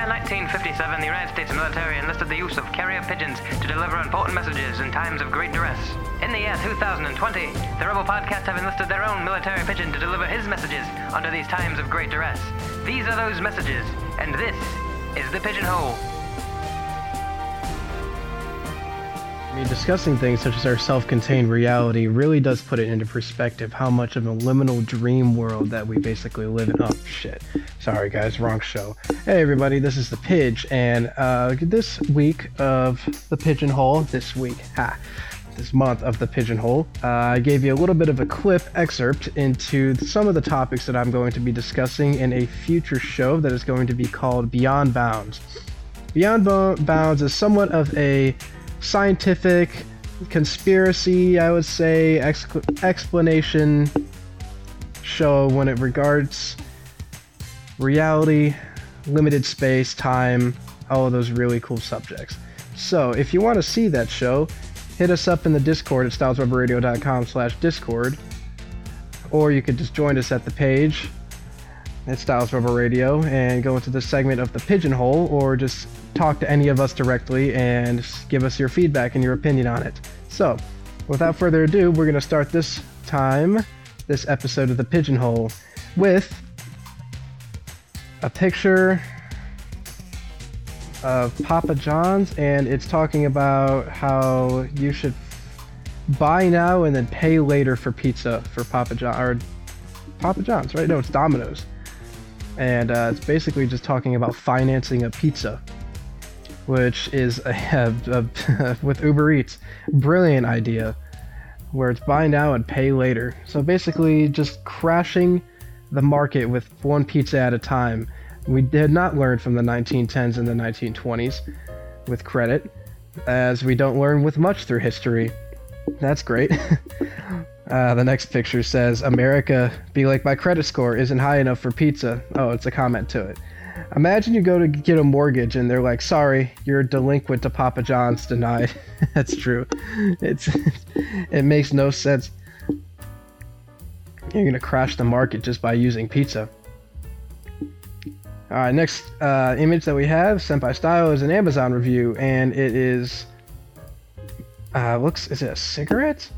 year 1957, the United States military enlisted the use of carrier pigeons to deliver important messages in times of great duress. In the year 2020, the Rebel Podcast have enlisted their own military pigeon to deliver his messages under these times of great duress. These are those messages, and this is the Pigeonhole. Mean, discussing things such as our self-contained reality really does put it into perspective how much of a liminal dream world that we basically live in. Oh shit! Sorry guys, wrong show. Hey everybody, this is the Pidge, and uh, this week of the Pigeonhole, this week, ha, this month of the Pigeonhole, uh, I gave you a little bit of a clip excerpt into some of the topics that I'm going to be discussing in a future show that is going to be called Beyond Bounds. Beyond Bo- Bounds is somewhat of a scientific conspiracy, I would say, ex- explanation show when it regards reality, limited space, time, all of those really cool subjects. So, if you want to see that show, hit us up in the Discord at styleswebradio.com slash Discord, or you could just join us at the page at Styles Rebel Radio and go into the segment of the Pigeonhole, or just talk to any of us directly and give us your feedback and your opinion on it. So, without further ado, we're going to start this time, this episode of The Pigeonhole, with a picture of Papa John's, and it's talking about how you should buy now and then pay later for pizza for Papa John or Papa John's, right? No, it's Domino's, and uh, it's basically just talking about financing a pizza which is a, a, a, with Uber Eats. Brilliant idea, where it's buy now and pay later. So basically, just crashing the market with one pizza at a time. We did not learn from the 1910s and the 1920s with credit, as we don't learn with much through history. That's great. uh, the next picture says, America, be like my credit score isn't high enough for pizza. Oh, it's a comment to it. Imagine you go to get a mortgage and they're like, "Sorry, you're delinquent to Papa John's denied." That's true. It's it makes no sense. You're gonna crash the market just by using pizza. All right, next uh, image that we have sent by Style is an Amazon review, and it is uh, looks is it a cigarette?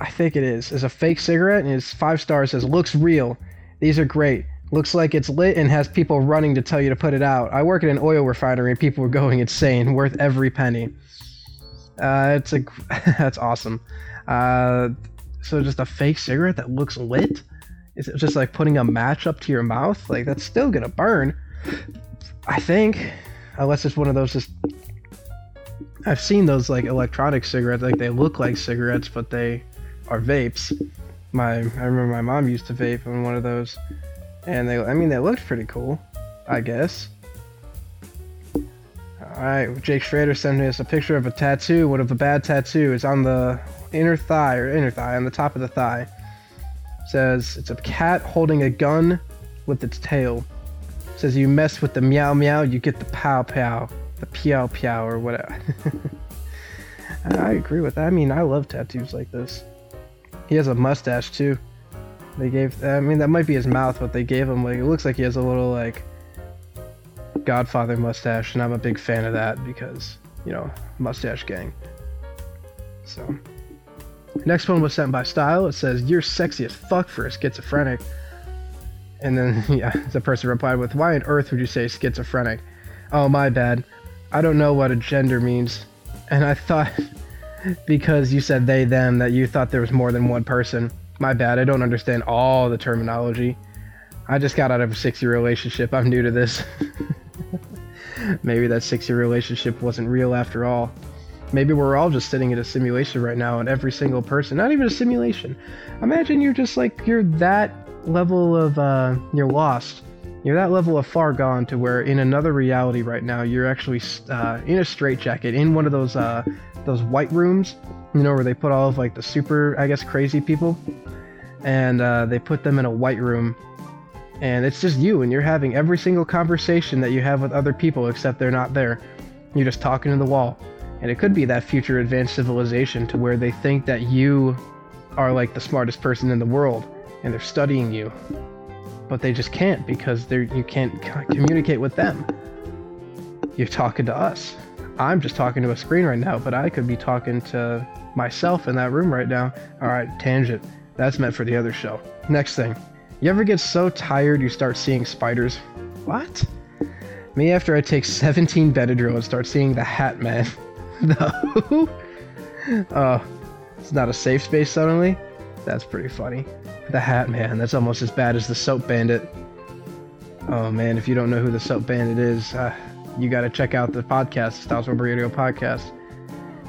I think it is. It's a fake cigarette, and it's five stars. Says looks real. These are great. Looks like it's lit and has people running to tell you to put it out. I work at an oil refinery and people are going insane, worth every penny. Uh, it's a that's awesome. Uh, so just a fake cigarette that looks lit? Is it just like putting a match up to your mouth? Like that's still gonna burn. I think, unless it's one of those just. I've seen those like electronic cigarettes, like they look like cigarettes, but they are vapes. My I remember my mom used to vape on one of those and they I mean they looked pretty cool, I guess. Alright, Jake Schrader sent us a picture of a tattoo, one of a bad tattoo. It's on the inner thigh or inner thigh, on the top of the thigh. It says it's a cat holding a gun with its tail. It says you mess with the meow meow, you get the pow pow, the pew pew or whatever. I agree with that. I mean, I love tattoos like this. He has a mustache too. They gave, I mean, that might be his mouth, but they gave him, like, it looks like he has a little, like, Godfather mustache, and I'm a big fan of that because, you know, mustache gang. So, next one was sent by Style. It says, You're sexy as fuck for a schizophrenic. And then, yeah, the person replied with, Why on earth would you say schizophrenic? Oh, my bad. I don't know what a gender means. And I thought, because you said they, them, that you thought there was more than one person. My bad, I don't understand all the terminology. I just got out of a six year relationship. I'm new to this. Maybe that six year relationship wasn't real after all. Maybe we're all just sitting in a simulation right now, and every single person, not even a simulation. Imagine you're just like, you're that level of, uh, you're lost. You're that level of far gone to where in another reality right now, you're actually uh, in a straitjacket in one of those, uh, those white rooms, you know, where they put all of like the super, I guess, crazy people. And uh, they put them in a white room. And it's just you and you're having every single conversation that you have with other people except they're not there. You're just talking to the wall. And it could be that future advanced civilization to where they think that you are like the smartest person in the world and they're studying you but they just can't because they're you can't communicate with them. You're talking to us. I'm just talking to a screen right now, but I could be talking to myself in that room right now. All right, tangent. That's meant for the other show. Next thing. You ever get so tired you start seeing spiders? What? Me after I take 17 Benadryl and start seeing the Hat Man. no. Oh, it's not a safe space suddenly? That's pretty funny. The Hat Man, that's almost as bad as the Soap Bandit. Oh man, if you don't know who the Soap Bandit is, uh, you gotta check out the podcast, Styles Rebel Radio podcast.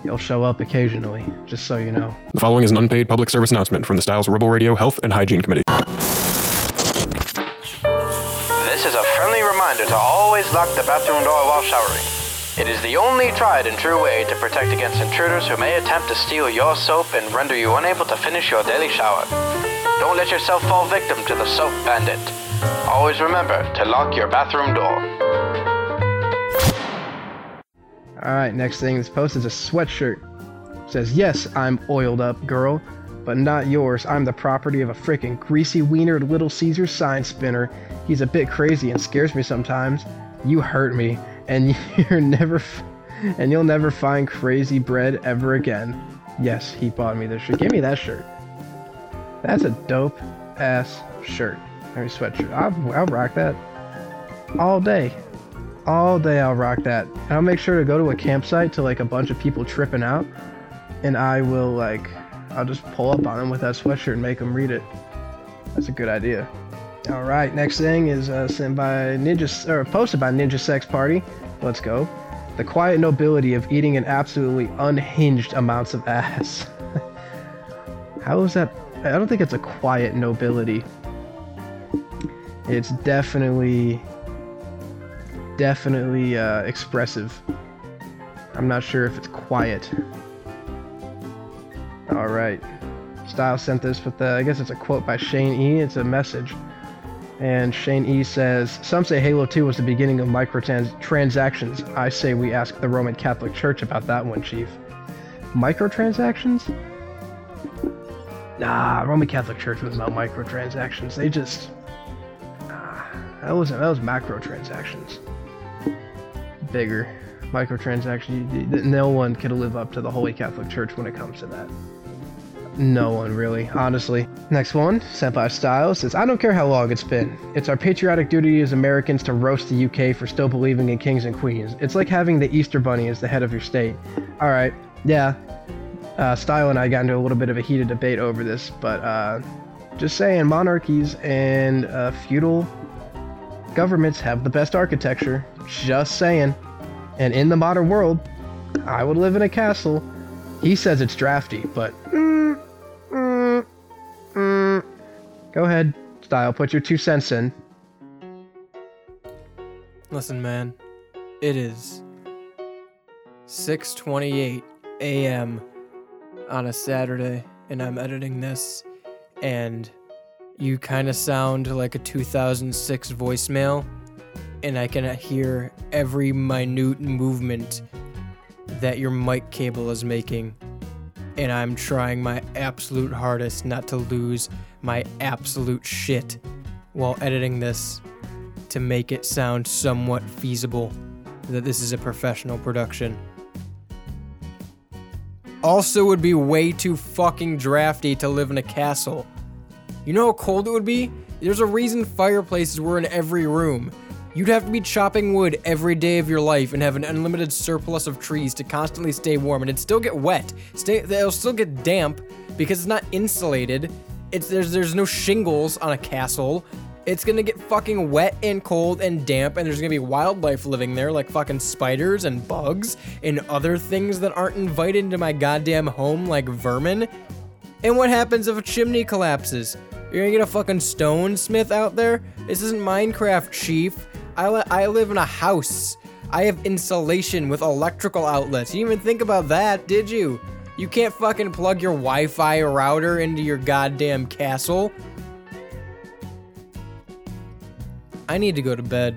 He'll show up occasionally, just so you know. The following is an unpaid public service announcement from the Styles Rebel Radio Health and Hygiene Committee. This is a friendly reminder to always lock the bathroom door while showering. It is the only tried and true way to protect against intruders who may attempt to steal your soap and render you unable to finish your daily shower. Don't let yourself fall victim to the soap bandit. Always remember to lock your bathroom door. Alright, next thing this post is a sweatshirt. It says, Yes, I'm oiled up, girl, but not yours. I'm the property of a frickin' greasy wienered Little Caesar sign spinner. He's a bit crazy and scares me sometimes. You hurt me, and you're never, and you'll never find crazy bread ever again. Yes, he bought me this shirt. Give me that shirt. That's a dope ass shirt. I mean, sweatshirt. I'll, I'll rock that all day all day I'll rock that. And I'll make sure to go to a campsite to like a bunch of people tripping out, and I will like, I'll just pull up on them with that sweatshirt and make them read it. That's a good idea. All right, next thing is uh, sent by Ninja or posted by Ninja Sex Party. Let's go. The quiet nobility of eating an absolutely unhinged amounts of ass. How is that? I don't think it's a quiet nobility. It's definitely definitely uh, expressive. I'm not sure if it's quiet. All right. Style sent this with I guess it's a quote by Shane E. It's a message. And Shane E says, Some say Halo 2 was the beginning of microtransactions. I say we ask the Roman Catholic Church about that one, Chief. Microtransactions? Nah, Roman Catholic Church was about microtransactions. They just. Nah, that was that was macro transactions bigger microtransaction. No one could live up to the Holy Catholic Church when it comes to that. No one really, honestly. Next one, sent by Styles says, I don't care how long it's been. It's our patriotic duty as Americans to roast the UK for still believing in kings and queens. It's like having the Easter Bunny as the head of your state. Alright, yeah. Uh, Style and I got into a little bit of a heated debate over this, but uh, just saying, monarchies and uh, feudal governments have the best architecture. Just saying. And in the modern world, I would live in a castle. He says it's drafty, but. Go ahead, Style. Put your two cents in. Listen, man. It is 6:28 a.m. on a Saturday and I'm editing this and you kind of sound like a 2006 voicemail and I can hear every minute movement that your mic cable is making. And I'm trying my absolute hardest not to lose my absolute shit while editing this to make it sound somewhat feasible that this is a professional production. Also, would be way too fucking drafty to live in a castle. You know how cold it would be? There's a reason fireplaces were in every room. You'd have to be chopping wood every day of your life and have an unlimited surplus of trees to constantly stay warm, and it'd still get wet. Stay, it'll still get damp because it's not insulated. It's there's there's no shingles on a castle. It's gonna get fucking wet and cold and damp, and there's gonna be wildlife living there, like fucking spiders and bugs and other things that aren't invited into my goddamn home, like vermin. And what happens if a chimney collapses? You're gonna get a fucking stone smith out there? This isn't Minecraft, chief. I, li- I live in a house. I have insulation with electrical outlets. You didn't even think about that, did you? You can't fucking plug your Wi Fi router into your goddamn castle. I need to go to bed.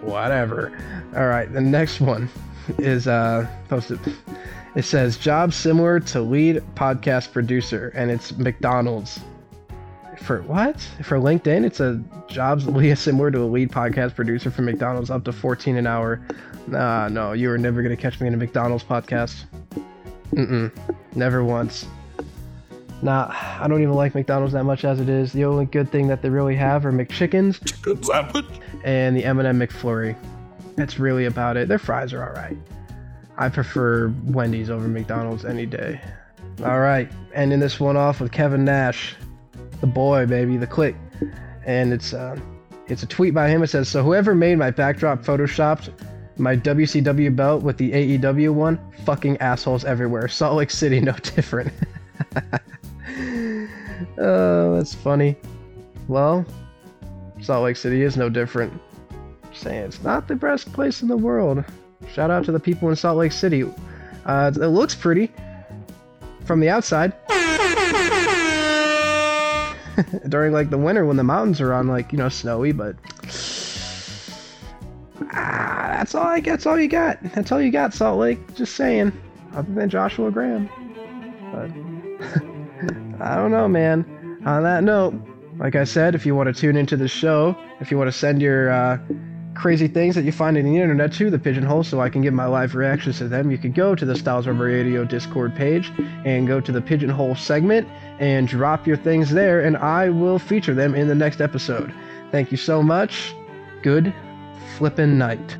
Whatever. All right, the next one is uh posted. It says job similar to lead podcast producer, and it's McDonald's. For what? For LinkedIn, it's a jobs similar to a lead podcast producer for McDonald's, up to 14 an hour. Nah, no, you are never gonna catch me in a McDonald's podcast. Mm-mm, never once. Nah, I don't even like McDonald's that much as it is. The only good thing that they really have are McChickens Good sandwich. and the M&M McFlurry. That's really about it. Their fries are all right. I prefer Wendy's over McDonald's any day. All right, ending this one off with Kevin Nash, the boy, baby, the Kliq, and it's uh, it's a tweet by him. It says, "So whoever made my backdrop photoshopped my WCW belt with the AEW one, fucking assholes everywhere. Salt Lake City, no different." oh, that's funny. Well, Salt Lake City is no different. Saying it's not the best place in the world. Shout out to the people in Salt Lake City. Uh, it looks pretty from the outside. During like the winter when the mountains are on like you know snowy, but ah, that's all I. That's all you got. That's all you got, Salt Lake. Just saying. Other than Joshua Graham, but I don't know, man. On that note, like I said, if you want to tune into the show, if you want to send your uh, crazy things that you find in the internet to the Pigeonhole so I can give my live reactions to them, you can go to the Styles Rebel Radio Discord page and go to the Pigeonhole segment and drop your things there, and I will feature them in the next episode. Thank you so much. Good flippin' night.